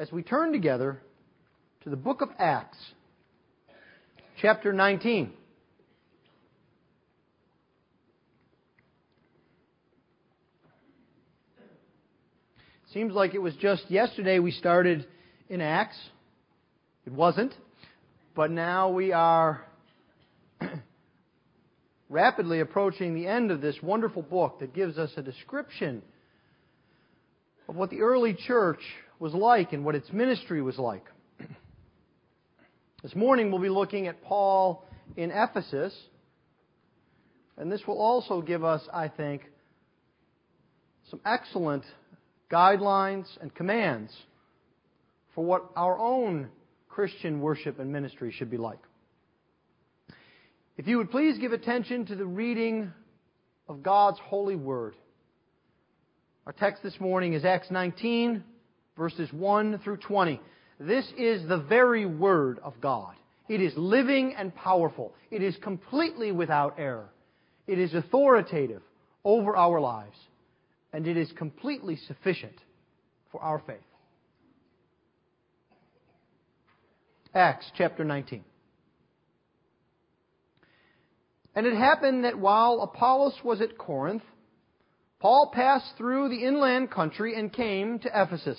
as we turn together to the book of Acts, chapter 19. Seems like it was just yesterday we started in Acts. It wasn't. But now we are rapidly approaching the end of this wonderful book that gives us a description of what the early church was like and what its ministry was like. This morning we'll be looking at Paul in Ephesus, and this will also give us, I think, some excellent guidelines and commands for what our own Christian worship and ministry should be like. If you would please give attention to the reading of God's holy word. Our text this morning is Acts 19, verses 1 through 20. This is the very word of God. It is living and powerful. It is completely without error. It is authoritative over our lives and it is completely sufficient for our faith. Acts chapter 19. And it happened that while Apollos was at Corinth, Paul passed through the inland country and came to Ephesus.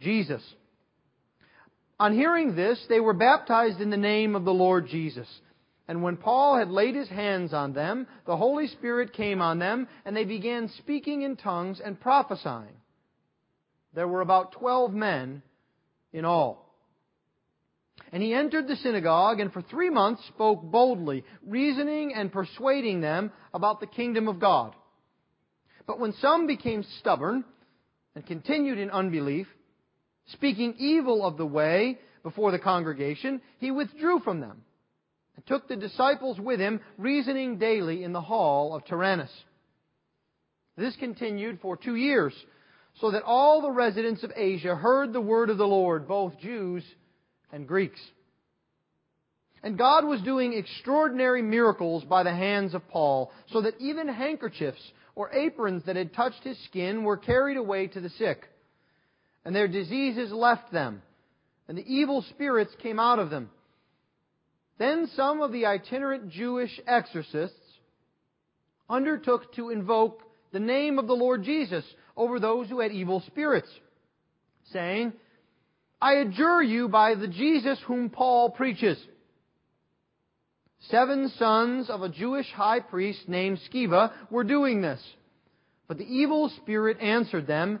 Jesus. On hearing this, they were baptized in the name of the Lord Jesus. And when Paul had laid his hands on them, the Holy Spirit came on them, and they began speaking in tongues and prophesying. There were about twelve men in all. And he entered the synagogue and for three months spoke boldly, reasoning and persuading them about the kingdom of God. But when some became stubborn and continued in unbelief, speaking evil of the way before the congregation, he withdrew from them and took the disciples with him, reasoning daily in the hall of Tyrannus. This continued for two years, so that all the residents of Asia heard the word of the Lord, both Jews and Greeks. And God was doing extraordinary miracles by the hands of Paul, so that even handkerchiefs or aprons that had touched his skin were carried away to the sick. And their diseases left them, and the evil spirits came out of them then some of the itinerant Jewish exorcists undertook to invoke the name of the Lord Jesus over those who had evil spirits, saying, I adjure you by the Jesus whom Paul preaches. Seven sons of a Jewish high priest named Sceva were doing this. But the evil spirit answered them,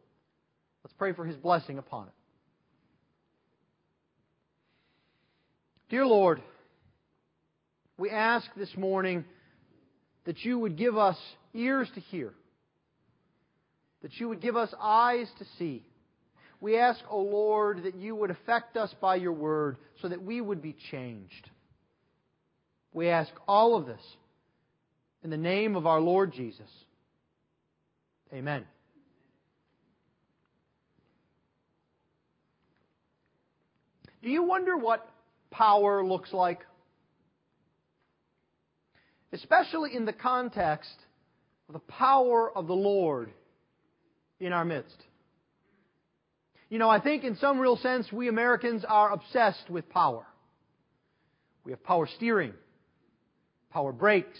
Let's pray for his blessing upon it. Dear Lord, we ask this morning that you would give us ears to hear, that you would give us eyes to see. We ask, O oh Lord, that you would affect us by your word so that we would be changed. We ask all of this in the name of our Lord Jesus. Amen. Do you wonder what power looks like? Especially in the context of the power of the Lord in our midst. You know, I think in some real sense we Americans are obsessed with power. We have power steering, power brakes.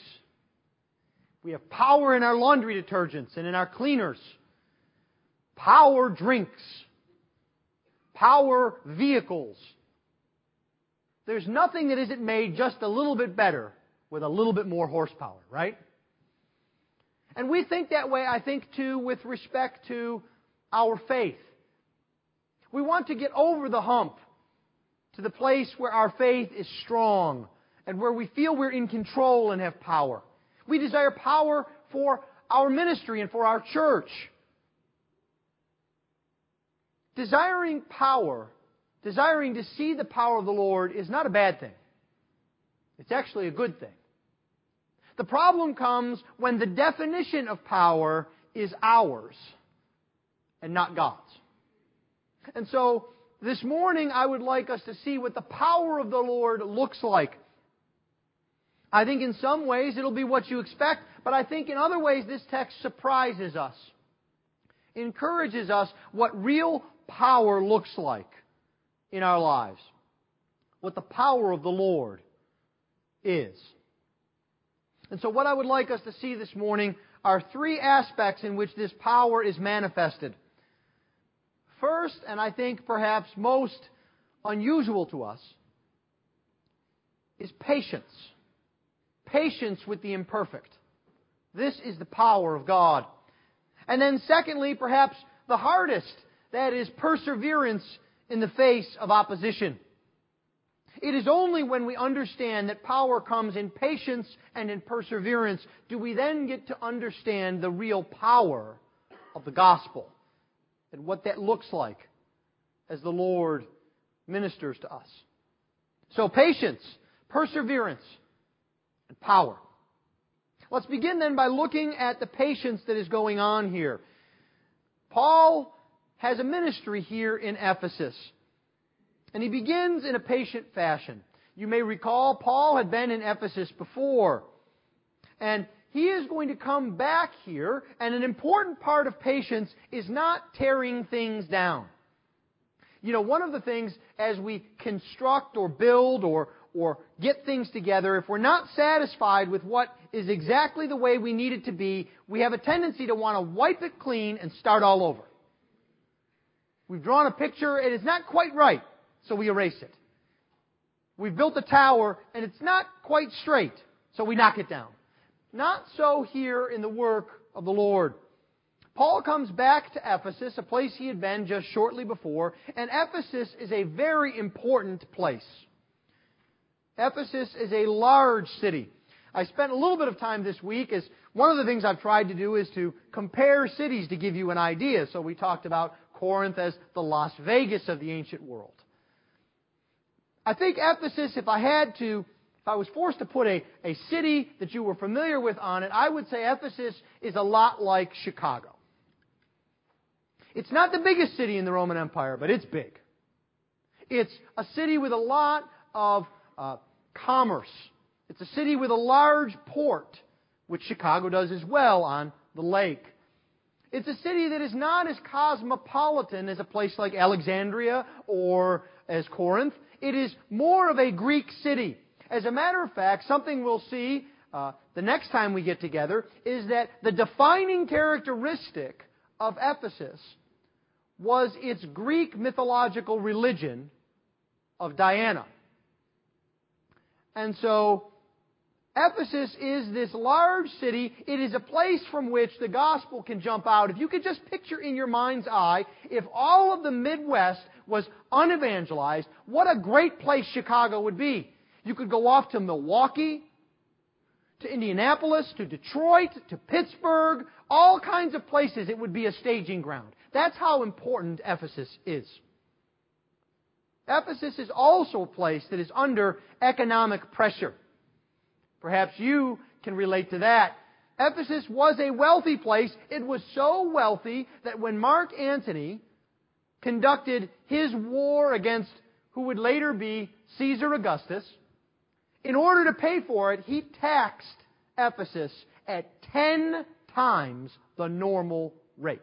We have power in our laundry detergents and in our cleaners. Power drinks. Power vehicles. There's nothing that isn't made just a little bit better with a little bit more horsepower, right? And we think that way, I think, too, with respect to our faith. We want to get over the hump to the place where our faith is strong and where we feel we're in control and have power. We desire power for our ministry and for our church. Desiring power, desiring to see the power of the Lord is not a bad thing. It's actually a good thing. The problem comes when the definition of power is ours and not God's. And so, this morning I would like us to see what the power of the Lord looks like. I think in some ways it'll be what you expect, but I think in other ways this text surprises us. Encourages us what real power looks like in our lives. What the power of the Lord is. And so what I would like us to see this morning are three aspects in which this power is manifested. First, and I think perhaps most unusual to us, is patience. Patience with the imperfect. This is the power of God. And then secondly, perhaps the hardest, that is perseverance in the face of opposition. It is only when we understand that power comes in patience and in perseverance do we then get to understand the real power of the gospel and what that looks like as the Lord ministers to us. So patience, perseverance, and power. Let's begin then by looking at the patience that is going on here. Paul has a ministry here in Ephesus. And he begins in a patient fashion. You may recall Paul had been in Ephesus before. And he is going to come back here, and an important part of patience is not tearing things down. You know, one of the things as we construct or build or, or get things together, if we're not satisfied with what is exactly the way we need it to be, we have a tendency to want to wipe it clean and start all over. We've drawn a picture, and it's not quite right, so we erase it. We've built a tower, and it's not quite straight, so we knock it down. Not so here in the work of the Lord. Paul comes back to Ephesus, a place he had been just shortly before, and Ephesus is a very important place. Ephesus is a large city. I spent a little bit of time this week as one of the things I've tried to do is to compare cities to give you an idea. So we talked about Corinth as the Las Vegas of the ancient world. I think Ephesus, if I had to if I was forced to put a, a city that you were familiar with on it, I would say Ephesus is a lot like Chicago. It's not the biggest city in the Roman Empire, but it's big. It's a city with a lot of uh, commerce. It's a city with a large port, which Chicago does as well on the lake. It's a city that is not as cosmopolitan as a place like Alexandria or as Corinth. It is more of a Greek city. As a matter of fact, something we'll see uh, the next time we get together is that the defining characteristic of Ephesus was its Greek mythological religion of Diana. And so, Ephesus is this large city. It is a place from which the gospel can jump out. If you could just picture in your mind's eye, if all of the Midwest was unevangelized, what a great place Chicago would be. You could go off to Milwaukee, to Indianapolis, to Detroit, to Pittsburgh, all kinds of places it would be a staging ground. That's how important Ephesus is. Ephesus is also a place that is under economic pressure. Perhaps you can relate to that. Ephesus was a wealthy place. It was so wealthy that when Mark Antony conducted his war against who would later be Caesar Augustus, in order to pay for it, he taxed Ephesus at 10 times the normal rate.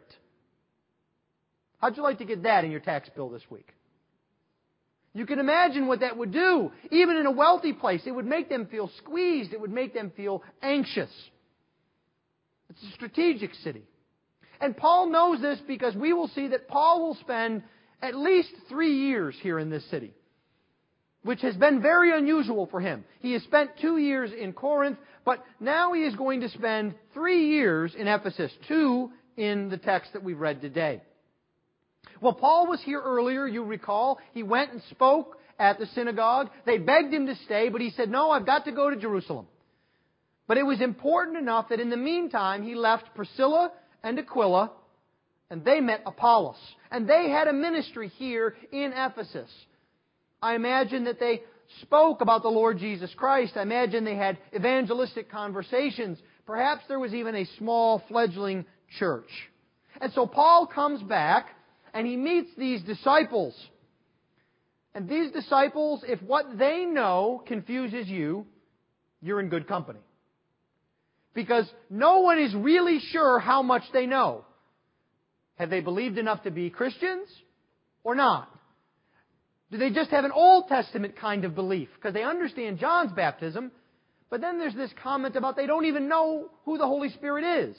How'd you like to get that in your tax bill this week? You can imagine what that would do. Even in a wealthy place, it would make them feel squeezed. It would make them feel anxious. It's a strategic city. And Paul knows this because we will see that Paul will spend at least three years here in this city, which has been very unusual for him. He has spent two years in Corinth, but now he is going to spend three years in Ephesus, two in the text that we've read today. Well, Paul was here earlier, you recall. He went and spoke at the synagogue. They begged him to stay, but he said, No, I've got to go to Jerusalem. But it was important enough that in the meantime, he left Priscilla and Aquila, and they met Apollos. And they had a ministry here in Ephesus. I imagine that they spoke about the Lord Jesus Christ. I imagine they had evangelistic conversations. Perhaps there was even a small fledgling church. And so Paul comes back and he meets these disciples. And these disciples, if what they know confuses you, you're in good company. Because no one is really sure how much they know. Have they believed enough to be Christians or not? Do they just have an Old Testament kind of belief? Because they understand John's baptism, but then there's this comment about they don't even know who the Holy Spirit is.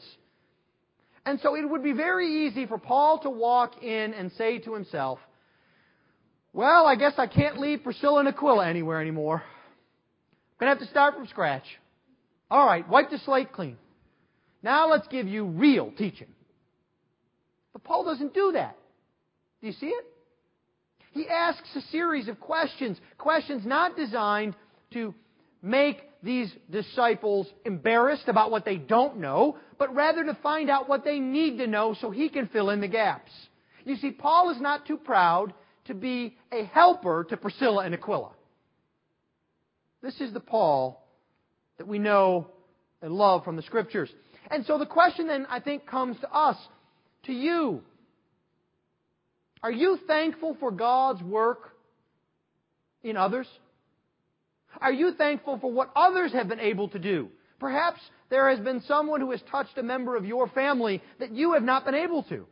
And so it would be very easy for Paul to walk in and say to himself, Well, I guess I can't leave Priscilla and Aquila anywhere anymore. I'm going to have to start from scratch. All right, wipe the slate clean. Now let's give you real teaching. But Paul doesn't do that. Do you see it? He asks a series of questions, questions not designed to make these disciples embarrassed about what they don't know, but rather to find out what they need to know so he can fill in the gaps. You see, Paul is not too proud to be a helper to Priscilla and Aquila. This is the Paul that we know and love from the Scriptures. And so the question then, I think, comes to us, to you. Are you thankful for God's work in others? Are you thankful for what others have been able to do? Perhaps there has been someone who has touched a member of your family that you have not been able to.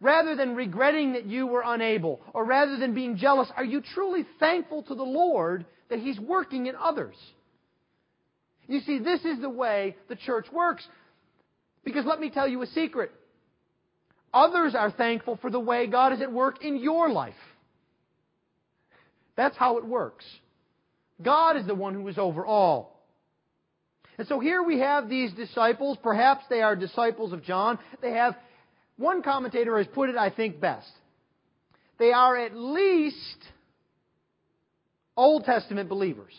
Rather than regretting that you were unable, or rather than being jealous, are you truly thankful to the Lord that He's working in others? You see, this is the way the church works. Because let me tell you a secret. Others are thankful for the way God is at work in your life. That's how it works. God is the one who is over all. And so here we have these disciples. Perhaps they are disciples of John. They have, one commentator has put it, I think, best. They are at least Old Testament believers.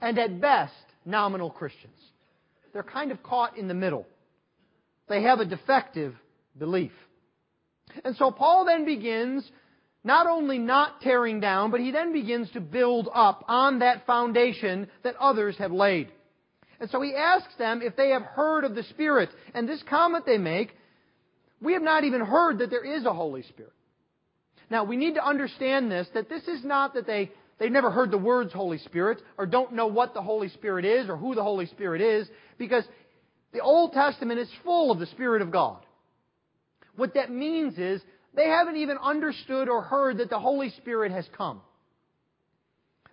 And at best, nominal Christians. They're kind of caught in the middle. They have a defective belief. And so Paul then begins not only not tearing down, but he then begins to build up on that foundation that others have laid. And so he asks them if they have heard of the Spirit. And this comment they make, we have not even heard that there is a Holy Spirit. Now, we need to understand this, that this is not that they, they've never heard the words Holy Spirit, or don't know what the Holy Spirit is, or who the Holy Spirit is, because the Old Testament is full of the Spirit of God. What that means is they haven't even understood or heard that the Holy Spirit has come.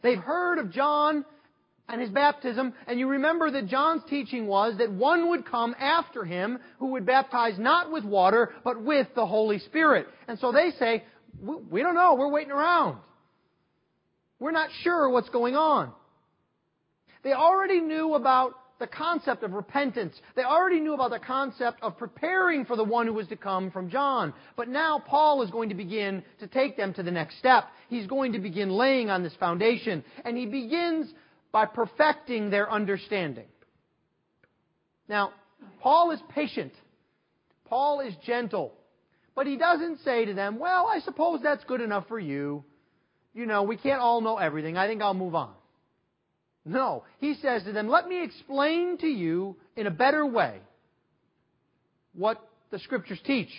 They've heard of John and his baptism, and you remember that John's teaching was that one would come after him who would baptize not with water, but with the Holy Spirit. And so they say, we don't know, we're waiting around. We're not sure what's going on. They already knew about the concept of repentance. They already knew about the concept of preparing for the one who was to come from John. But now Paul is going to begin to take them to the next step. He's going to begin laying on this foundation. And he begins by perfecting their understanding. Now, Paul is patient. Paul is gentle. But he doesn't say to them, well, I suppose that's good enough for you. You know, we can't all know everything. I think I'll move on. No. He says to them, Let me explain to you in a better way what the Scriptures teach.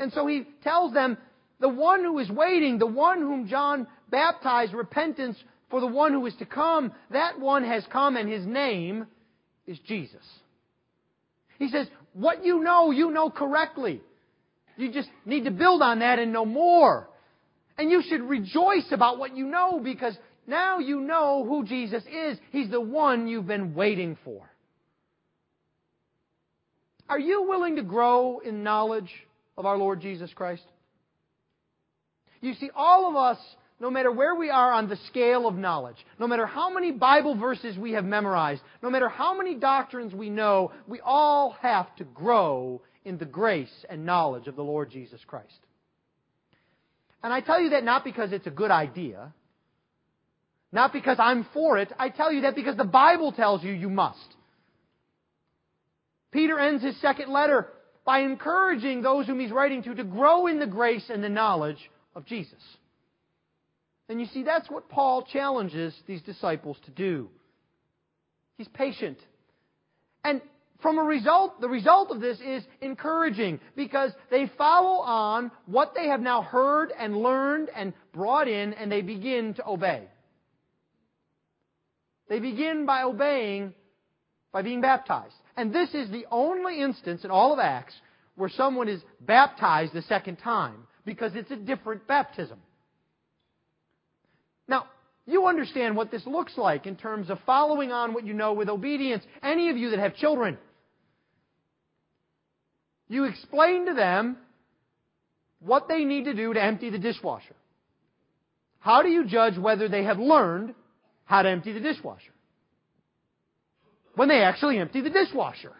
And so he tells them the one who is waiting, the one whom John baptized, repentance for the one who is to come, that one has come and his name is Jesus. He says, what you know, you know correctly. You just need to build on that and know more. And you should rejoice about what you know because now you know who Jesus is. He's the one you've been waiting for. Are you willing to grow in knowledge of our Lord Jesus Christ? You see, all of us, no matter where we are on the scale of knowledge, no matter how many Bible verses we have memorized, no matter how many doctrines we know, we all have to grow in the grace and knowledge of the Lord Jesus Christ. And I tell you that not because it's a good idea, not because I'm for it. I tell you that because the Bible tells you you must. Peter ends his second letter by encouraging those whom he's writing to to grow in the grace and the knowledge of Jesus. And you see, that's what Paul challenges these disciples to do. He's patient. And from a result, the result of this is encouraging because they follow on what they have now heard and learned and brought in and they begin to obey. They begin by obeying by being baptized. And this is the only instance in all of Acts where someone is baptized the second time because it's a different baptism. Now, you understand what this looks like in terms of following on what you know with obedience. Any of you that have children, you explain to them what they need to do to empty the dishwasher. How do you judge whether they have learned how to empty the dishwasher? When they actually empty the dishwasher.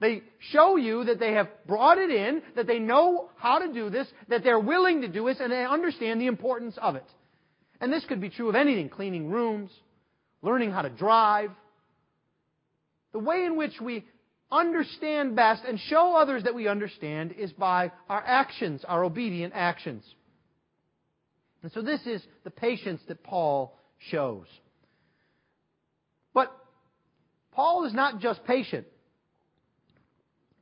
They show you that they have brought it in, that they know how to do this, that they're willing to do this, and they understand the importance of it. And this could be true of anything cleaning rooms, learning how to drive. The way in which we understand best and show others that we understand is by our actions, our obedient actions. And so this is the patience that Paul shows. But Paul is not just patient.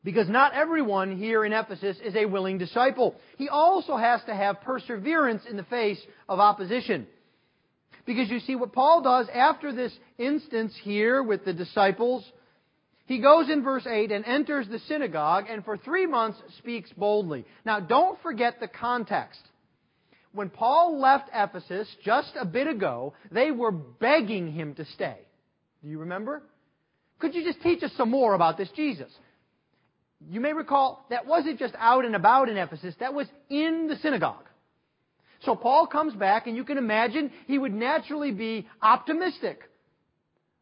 Because not everyone here in Ephesus is a willing disciple. He also has to have perseverance in the face of opposition. Because you see what Paul does after this instance here with the disciples he goes in verse 8 and enters the synagogue and for three months speaks boldly. Now don't forget the context. When Paul left Ephesus just a bit ago, they were begging him to stay. Do you remember? Could you just teach us some more about this Jesus? You may recall that wasn't just out and about in Ephesus, that was in the synagogue. So Paul comes back, and you can imagine he would naturally be optimistic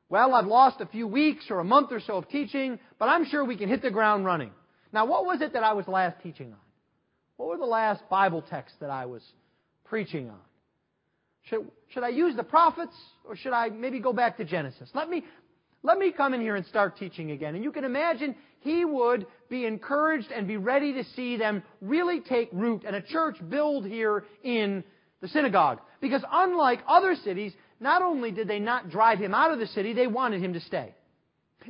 well, I've lost a few weeks or a month or so of teaching, but I'm sure we can hit the ground running. Now, what was it that I was last teaching on? What were the last Bible texts that I was preaching on? Should, should I use the prophets or should I maybe go back to Genesis? Let me, let me come in here and start teaching again. And you can imagine he would be encouraged and be ready to see them really take root and a church build here in the synagogue. Because unlike other cities, not only did they not drive him out of the city, they wanted him to stay.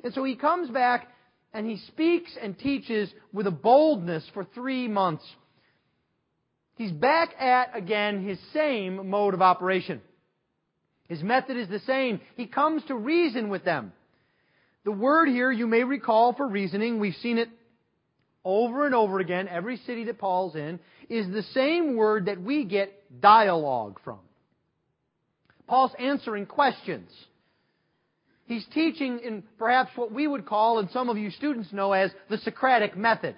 And so he comes back and he speaks and teaches with a boldness for three months. He's back at, again, his same mode of operation. His method is the same. He comes to reason with them. The word here, you may recall for reasoning, we've seen it over and over again, every city that Paul's in, is the same word that we get dialogue from. Paul's answering questions. He's teaching in perhaps what we would call, and some of you students know as, the Socratic method.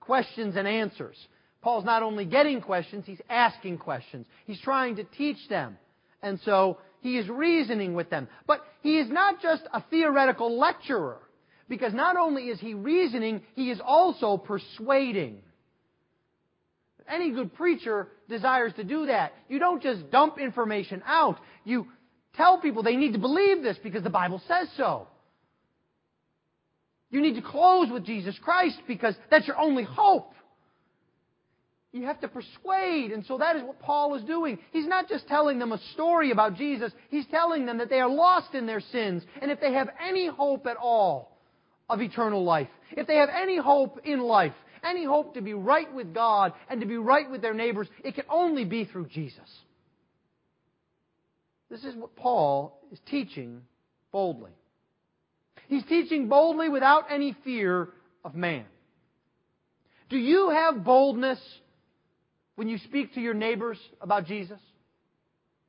Questions and answers. Paul's not only getting questions, he's asking questions. He's trying to teach them. And so, he is reasoning with them. But he is not just a theoretical lecturer. Because not only is he reasoning, he is also persuading. Any good preacher desires to do that. You don't just dump information out. You tell people they need to believe this because the Bible says so. You need to close with Jesus Christ because that's your only hope. You have to persuade, and so that is what Paul is doing. He's not just telling them a story about Jesus, he's telling them that they are lost in their sins, and if they have any hope at all of eternal life, if they have any hope in life, any hope to be right with God and to be right with their neighbors, it can only be through Jesus. This is what Paul is teaching boldly. He's teaching boldly without any fear of man. Do you have boldness when you speak to your neighbors about Jesus?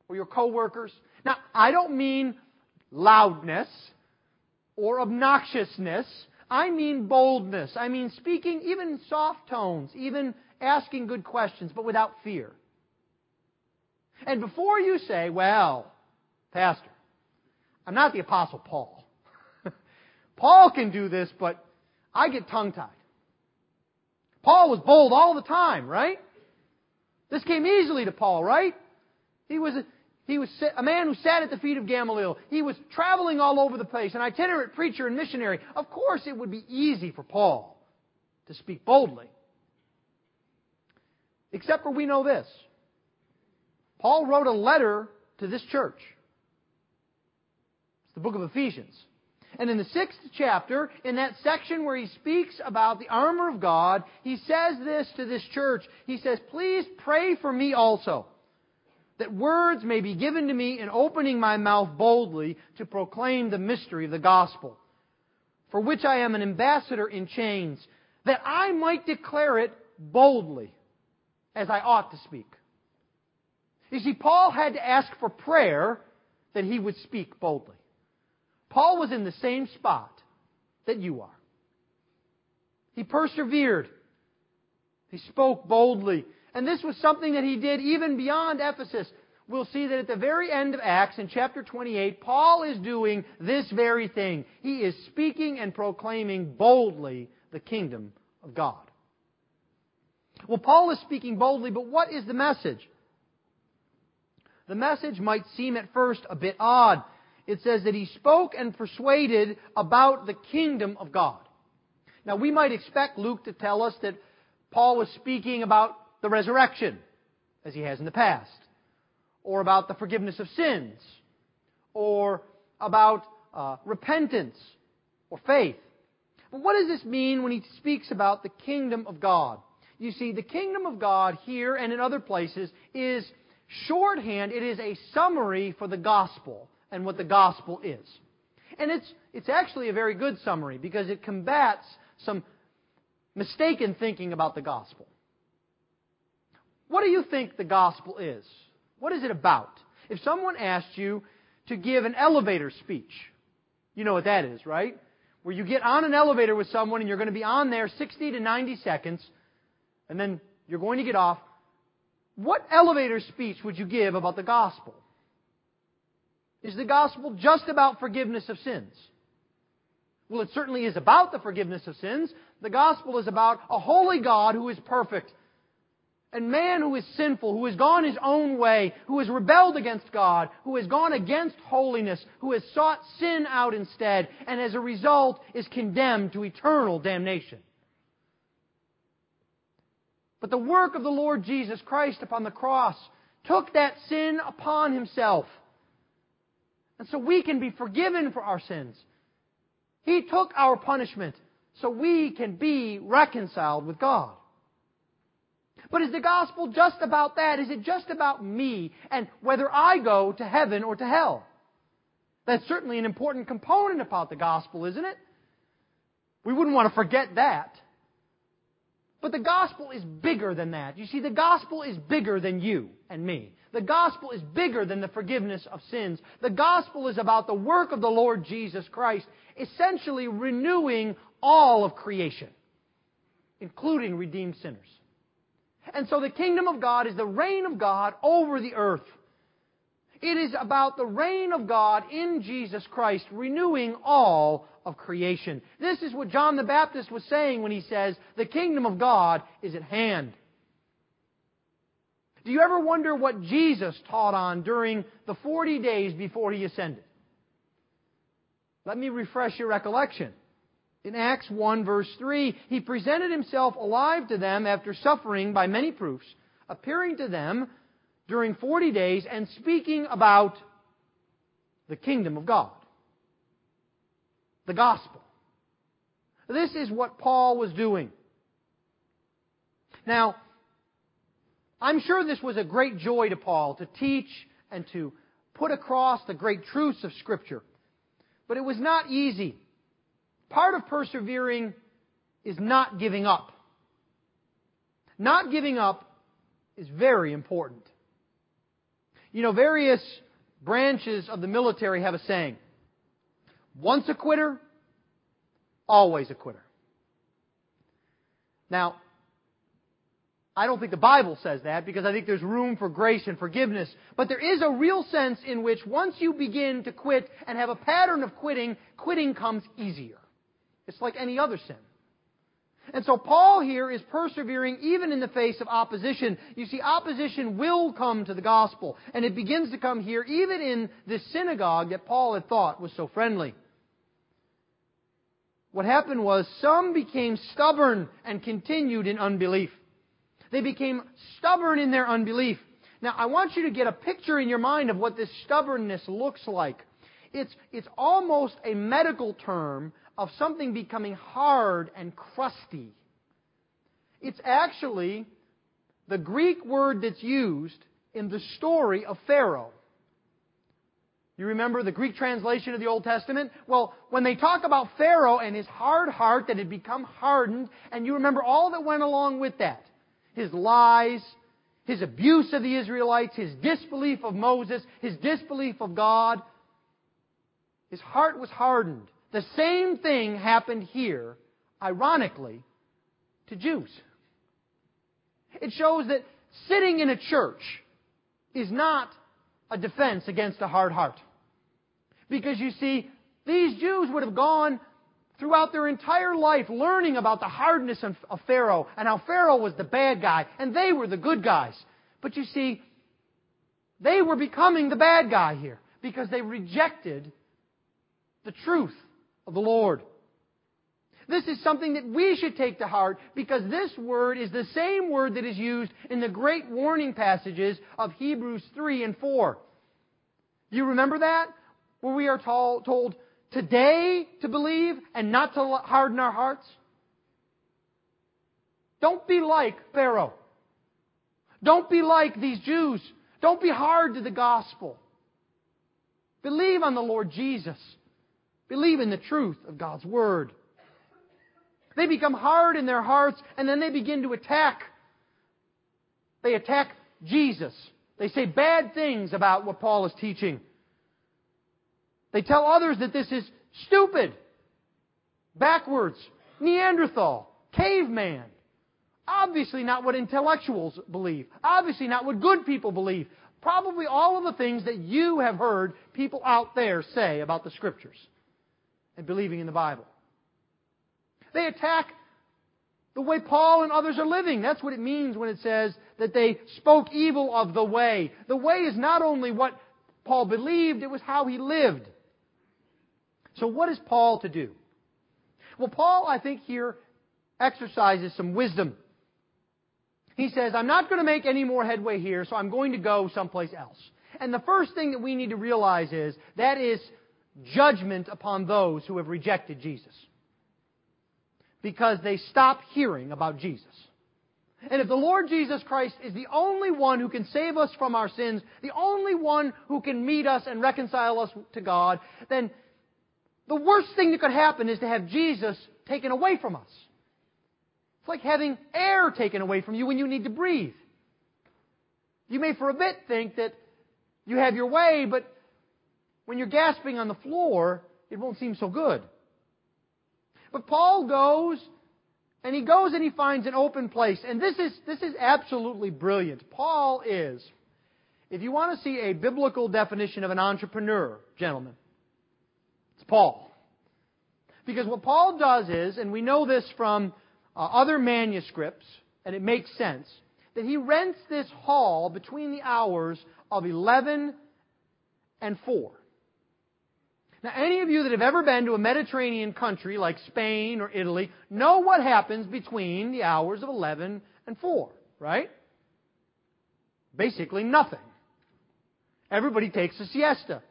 Or your coworkers? Now, I don't mean loudness or obnoxiousness. I mean boldness. I mean speaking even soft tones, even asking good questions, but without fear. And before you say, well, Pastor, I'm not the Apostle Paul. Paul can do this, but I get tongue tied. Paul was bold all the time, right? This came easily to Paul, right? He was a, he was a man who sat at the feet of Gamaliel. He was traveling all over the place, an itinerant preacher and missionary. Of course, it would be easy for Paul to speak boldly. Except for we know this. Paul wrote a letter to this church. It's the book of Ephesians. And in the sixth chapter, in that section where he speaks about the armor of God, he says this to this church. He says, Please pray for me also, that words may be given to me in opening my mouth boldly to proclaim the mystery of the gospel, for which I am an ambassador in chains, that I might declare it boldly, as I ought to speak. You see, Paul had to ask for prayer that he would speak boldly. Paul was in the same spot that you are. He persevered. He spoke boldly. And this was something that he did even beyond Ephesus. We'll see that at the very end of Acts, in chapter 28, Paul is doing this very thing. He is speaking and proclaiming boldly the kingdom of God. Well, Paul is speaking boldly, but what is the message? The message might seem at first a bit odd it says that he spoke and persuaded about the kingdom of God. Now, we might expect Luke to tell us that Paul was speaking about the resurrection, as he has in the past, or about the forgiveness of sins, or about uh, repentance or faith. But what does this mean when he speaks about the kingdom of God? You see, the kingdom of God here and in other places is shorthand, it is a summary for the gospel and what the gospel is. And it's, it's actually a very good summary because it combats some mistaken thinking about the gospel. What do you think the gospel is? What is it about? If someone asked you to give an elevator speech, you know what that is, right? Where you get on an elevator with someone and you're going to be on there 60 to 90 seconds, and then you're going to get off. What elevator speech would you give about the gospel? Is the gospel just about forgiveness of sins? Well, it certainly is about the forgiveness of sins. The gospel is about a holy God who is perfect. And man who is sinful, who has gone his own way, who has rebelled against God, who has gone against holiness, who has sought sin out instead, and as a result is condemned to eternal damnation. But the work of the Lord Jesus Christ upon the cross took that sin upon himself and so we can be forgiven for our sins. He took our punishment so we can be reconciled with God. But is the gospel just about that? Is it just about me and whether I go to heaven or to hell? That's certainly an important component about the gospel, isn't it? We wouldn't want to forget that. But the gospel is bigger than that. You see, the gospel is bigger than you and me. The gospel is bigger than the forgiveness of sins. The gospel is about the work of the Lord Jesus Christ, essentially renewing all of creation, including redeemed sinners. And so the kingdom of God is the reign of God over the earth. It is about the reign of God in Jesus Christ, renewing all of creation. This is what John the Baptist was saying when he says, The kingdom of God is at hand. Do you ever wonder what Jesus taught on during the 40 days before he ascended? Let me refresh your recollection. In Acts 1 verse 3, he presented himself alive to them after suffering by many proofs, appearing to them during 40 days and speaking about the kingdom of God. The gospel. This is what Paul was doing. Now, I'm sure this was a great joy to Paul to teach and to put across the great truths of Scripture. But it was not easy. Part of persevering is not giving up. Not giving up is very important. You know, various branches of the military have a saying once a quitter, always a quitter. Now, I don't think the Bible says that because I think there's room for grace and forgiveness. But there is a real sense in which once you begin to quit and have a pattern of quitting, quitting comes easier. It's like any other sin. And so Paul here is persevering even in the face of opposition. You see, opposition will come to the gospel. And it begins to come here even in this synagogue that Paul had thought was so friendly. What happened was some became stubborn and continued in unbelief. They became stubborn in their unbelief. Now, I want you to get a picture in your mind of what this stubbornness looks like. It's, it's almost a medical term of something becoming hard and crusty. It's actually the Greek word that's used in the story of Pharaoh. You remember the Greek translation of the Old Testament? Well, when they talk about Pharaoh and his hard heart that had become hardened, and you remember all that went along with that his lies, his abuse of the Israelites, his disbelief of Moses, his disbelief of God. His heart was hardened. The same thing happened here, ironically, to Jews. It shows that sitting in a church is not a defense against a hard heart. Because you see, these Jews would have gone throughout their entire life learning about the hardness of, Pharaoh and how Pharaoh was the bad guy and they were the good guys. But you see, they were becoming the bad guy here because they rejected the truth of the Lord. This is something that we should take to heart because this word is the same word that is used in the great warning passages of Hebrews 3 and 4. You remember that? Where we are told, today to believe and not to harden our hearts? Don't be like Pharaoh. Don't be like these Jews. Don't be hard to the gospel. Believe on the Lord Jesus. Believe in the truth of God's Word. They become hard in their hearts and then they begin to attack. They attack Jesus. They say bad things about what Paul is teaching. They tell others that this is stupid, backwards, Neanderthal, caveman. Obviously not what intellectuals believe. Obviously not what good people believe. Probably all of the things that you have heard people out there say about the Scriptures and believing in the Bible. They attack the way Paul and others are living. That's what it means when it says that they spoke evil of the way. The way is not only what Paul believed, it was how he lived. So what is Paul to do? Well, Paul, I think here exercises some wisdom. He says, I'm not going to make any more headway here, so I'm going to go someplace else. And the first thing that we need to realize is that is judgment upon those who have rejected Jesus. Because they stop hearing about Jesus. And if the Lord Jesus Christ is the only one who can save us from our sins, the only one who can meet us and reconcile us to God, then the worst thing that could happen is to have Jesus taken away from us. It's like having air taken away from you when you need to breathe. You may for a bit think that you have your way, but when you're gasping on the floor, it won't seem so good. But Paul goes, and he goes and he finds an open place. And this is, this is absolutely brilliant. Paul is, if you want to see a biblical definition of an entrepreneur, gentlemen, Paul. Because what Paul does is, and we know this from uh, other manuscripts, and it makes sense, that he rents this hall between the hours of 11 and 4. Now, any of you that have ever been to a Mediterranean country like Spain or Italy know what happens between the hours of 11 and 4, right? Basically nothing. Everybody takes a siesta.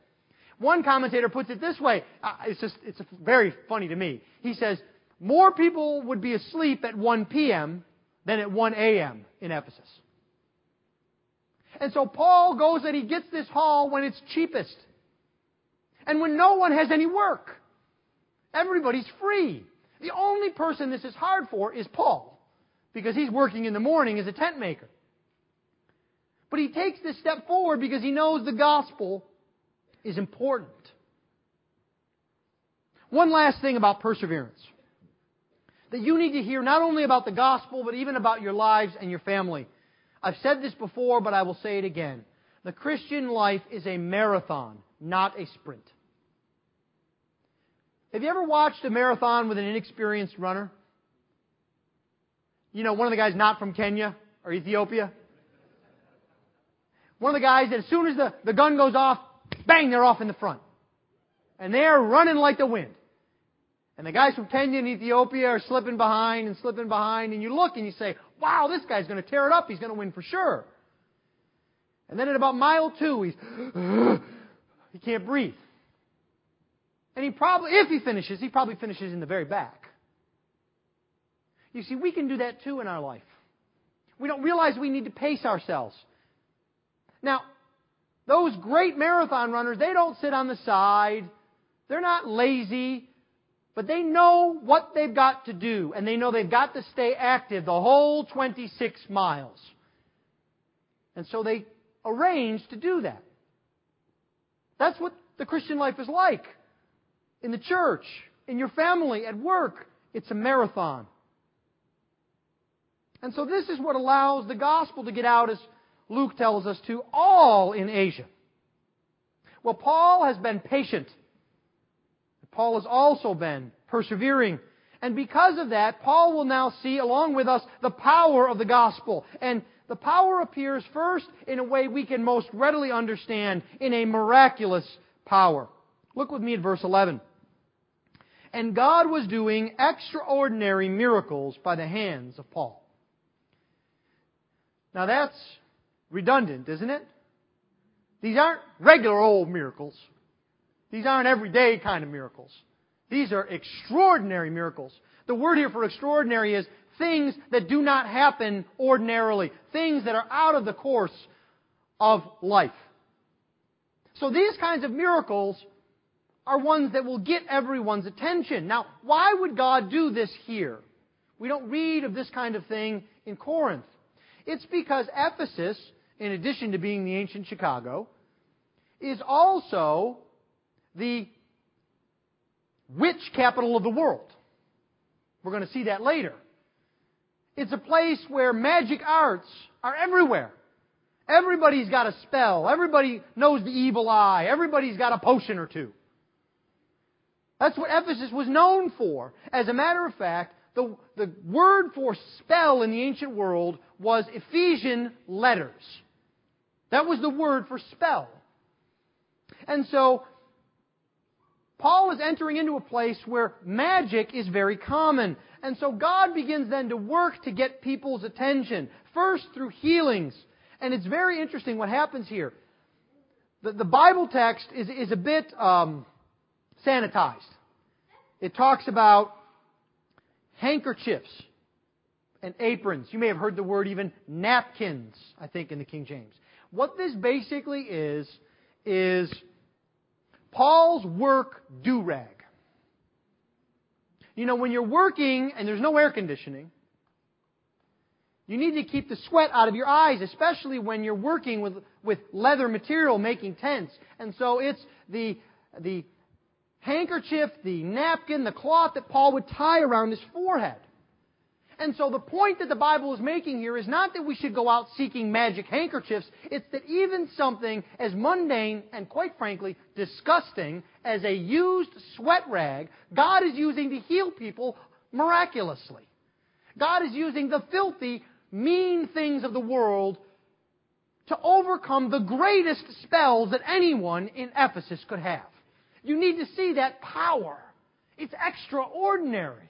One commentator puts it this way. Uh, it's just, it's very funny to me. He says, more people would be asleep at 1 p.m. than at 1 a.m. in Ephesus. And so Paul goes and he gets this hall when it's cheapest. And when no one has any work. Everybody's free. The only person this is hard for is Paul. Because he's working in the morning as a tent maker. But he takes this step forward because he knows the gospel is important. One last thing about perseverance. That you need to hear not only about the gospel, but even about your lives and your family. I've said this before, but I will say it again. The Christian life is a marathon, not a sprint. Have you ever watched a marathon with an inexperienced runner? You know, one of the guys not from Kenya or Ethiopia. One of the guys that as soon as the, the gun goes off, bang, they're off in the front. And they're running like the wind. And the guys from Kenya and Ethiopia are slipping behind and slipping behind, and you look and you say, wow, this guy's going to tear it up. He's going to win for sure. And then at about mile two, he's, he can't breathe. And he probably, if he finishes, he probably finishes in the very back. You see, we can do that too in our life. We don't realize we need to pace ourselves. Now, those great marathon runners, they don't sit on the side. They're not lazy. But they know what they've got to do, and they know they've got to stay active the whole 26 miles. And so they arrange to do that. That's what the Christian life is like. In the church, in your family, at work, it's a marathon. And so this is what allows the gospel to get out, as Luke tells us, to all in Asia. Well, Paul has been patient Paul has also been persevering. And because of that, Paul will now see, along with us, the power of the gospel. And the power appears first in a way we can most readily understand, in a miraculous power. Look with me at verse 11. And God was doing extraordinary miracles by the hands of Paul. Now that's redundant, isn't it? These aren't regular old miracles. These aren't everyday kind of miracles. These are extraordinary miracles. The word here for extraordinary is things that do not happen ordinarily, things that are out of the course of life. So these kinds of miracles are ones that will get everyone's attention. Now, why would God do this here? We don't read of this kind of thing in Corinth. It's because Ephesus, in addition to being the ancient Chicago, is also the witch capital of the world. We're going to see that later. It's a place where magic arts are everywhere. Everybody's got a spell. Everybody knows the evil eye. Everybody's got a potion or two. That's what Ephesus was known for. As a matter of fact, the, the word for spell in the ancient world was Ephesian letters. That was the word for spell. And so Paul is entering into a place where magic is very common. And so God begins then to work to get people's attention, first through healings. And it's very interesting what happens here. The, the Bible text is, is a bit um, sanitized. It talks about handkerchiefs and aprons. You may have heard the word even napkins, I think, in the King James. What this basically is, is Paul's work do rag. You know, when you're working and there's no air conditioning, you need to keep the sweat out of your eyes, especially when you're working with, with leather material making tents. And so it's the, the handkerchief, the napkin, the cloth that Paul would tie around his forehead. And so the point that the Bible is making here is not that we should go out seeking magic handkerchiefs. It's that even something as mundane and quite frankly disgusting as a used sweat rag, God is using to heal people miraculously. God is using the filthy, mean things of the world to overcome the greatest spells that anyone in Ephesus could have. You need to see that power. It's extraordinary.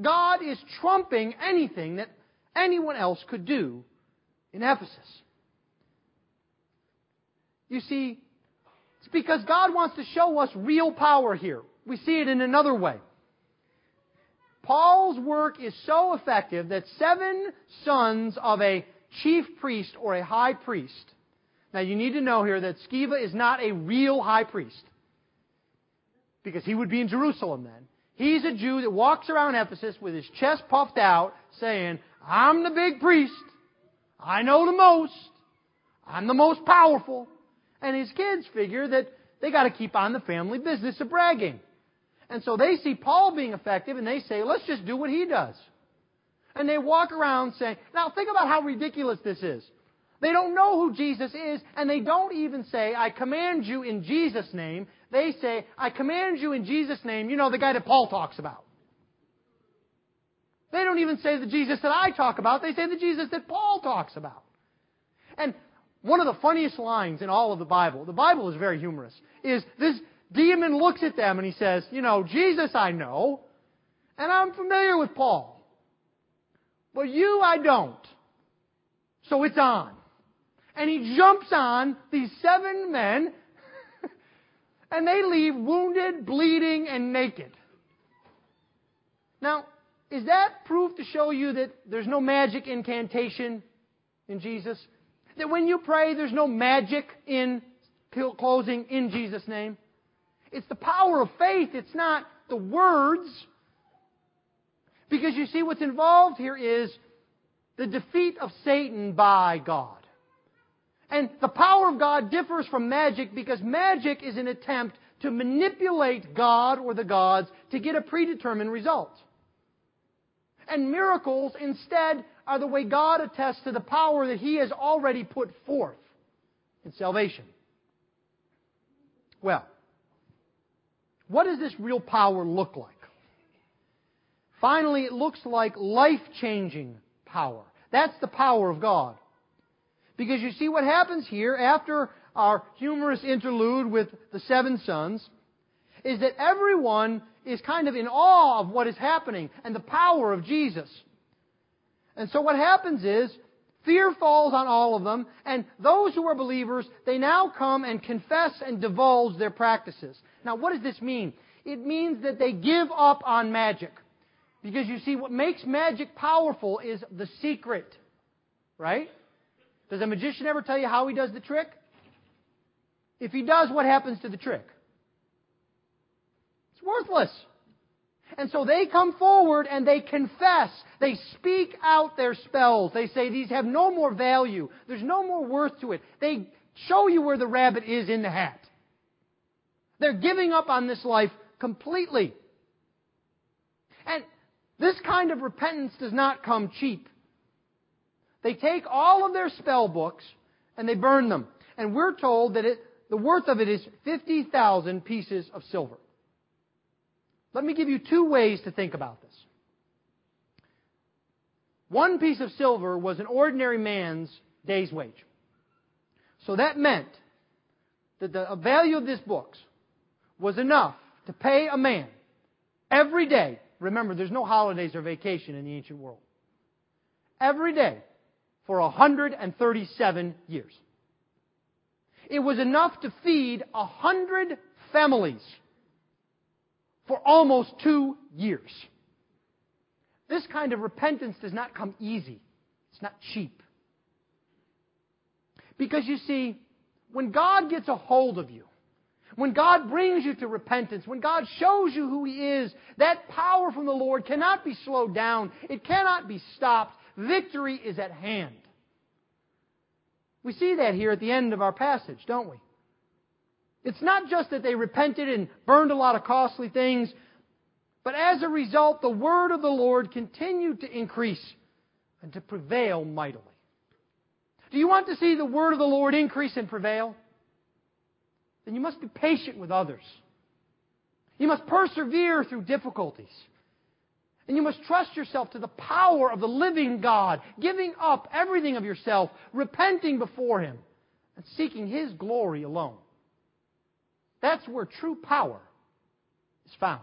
God is trumping anything that anyone else could do in Ephesus. You see, it's because God wants to show us real power here. We see it in another way. Paul's work is so effective that seven sons of a chief priest or a high priest. Now you need to know here that Sceva is not a real high priest. Because he would be in Jerusalem then. He's a Jew that walks around Ephesus with his chest puffed out saying, I'm the big priest. I know the most. I'm the most powerful. And his kids figure that they got to keep on the family business of bragging. And so they see Paul being effective and they say, let's just do what he does. And they walk around saying, now think about how ridiculous this is. They don't know who Jesus is and they don't even say, I command you in Jesus' name. They say, I command you in Jesus' name, you know, the guy that Paul talks about. They don't even say the Jesus that I talk about, they say the Jesus that Paul talks about. And one of the funniest lines in all of the Bible, the Bible is very humorous, is this demon looks at them and he says, You know, Jesus I know, and I'm familiar with Paul. But you I don't. So it's on. And he jumps on these seven men and they leave wounded, bleeding, and naked. Now, is that proof to show you that there's no magic incantation in Jesus? That when you pray, there's no magic in closing in Jesus' name? It's the power of faith, it's not the words. Because you see, what's involved here is the defeat of Satan by God. And the power of God differs from magic because magic is an attempt to manipulate God or the gods to get a predetermined result. And miracles, instead, are the way God attests to the power that He has already put forth in salvation. Well, what does this real power look like? Finally, it looks like life changing power. That's the power of God. Because you see what happens here after our humorous interlude with the seven sons is that everyone is kind of in awe of what is happening and the power of Jesus. And so what happens is fear falls on all of them and those who are believers, they now come and confess and divulge their practices. Now what does this mean? It means that they give up on magic. Because you see, what makes magic powerful is the secret. Right? Does a magician ever tell you how he does the trick? If he does, what happens to the trick? It's worthless. And so they come forward and they confess. They speak out their spells. They say these have no more value. There's no more worth to it. They show you where the rabbit is in the hat. They're giving up on this life completely. And this kind of repentance does not come cheap. They take all of their spell books and they burn them. And we're told that it, the worth of it is 50,000 pieces of silver. Let me give you two ways to think about this. One piece of silver was an ordinary man's day's wage. So that meant that the value of this books was enough to pay a man every day. Remember, there's no holidays or vacation in the ancient world. Every day for 137 years. It was enough to feed a hundred families for almost two years. This kind of repentance does not come easy. It's not cheap. Because you see, when God gets a hold of you, when God brings you to repentance, when God shows you who He is, that power from the Lord cannot be slowed down. It cannot be stopped. Victory is at hand. We see that here at the end of our passage, don't we? It's not just that they repented and burned a lot of costly things, but as a result, the word of the Lord continued to increase and to prevail mightily. Do you want to see the word of the Lord increase and prevail? Then you must be patient with others. You must persevere through difficulties. And you must trust yourself to the power of the living God, giving up everything of yourself, repenting before Him, and seeking His glory alone. That's where true power is found.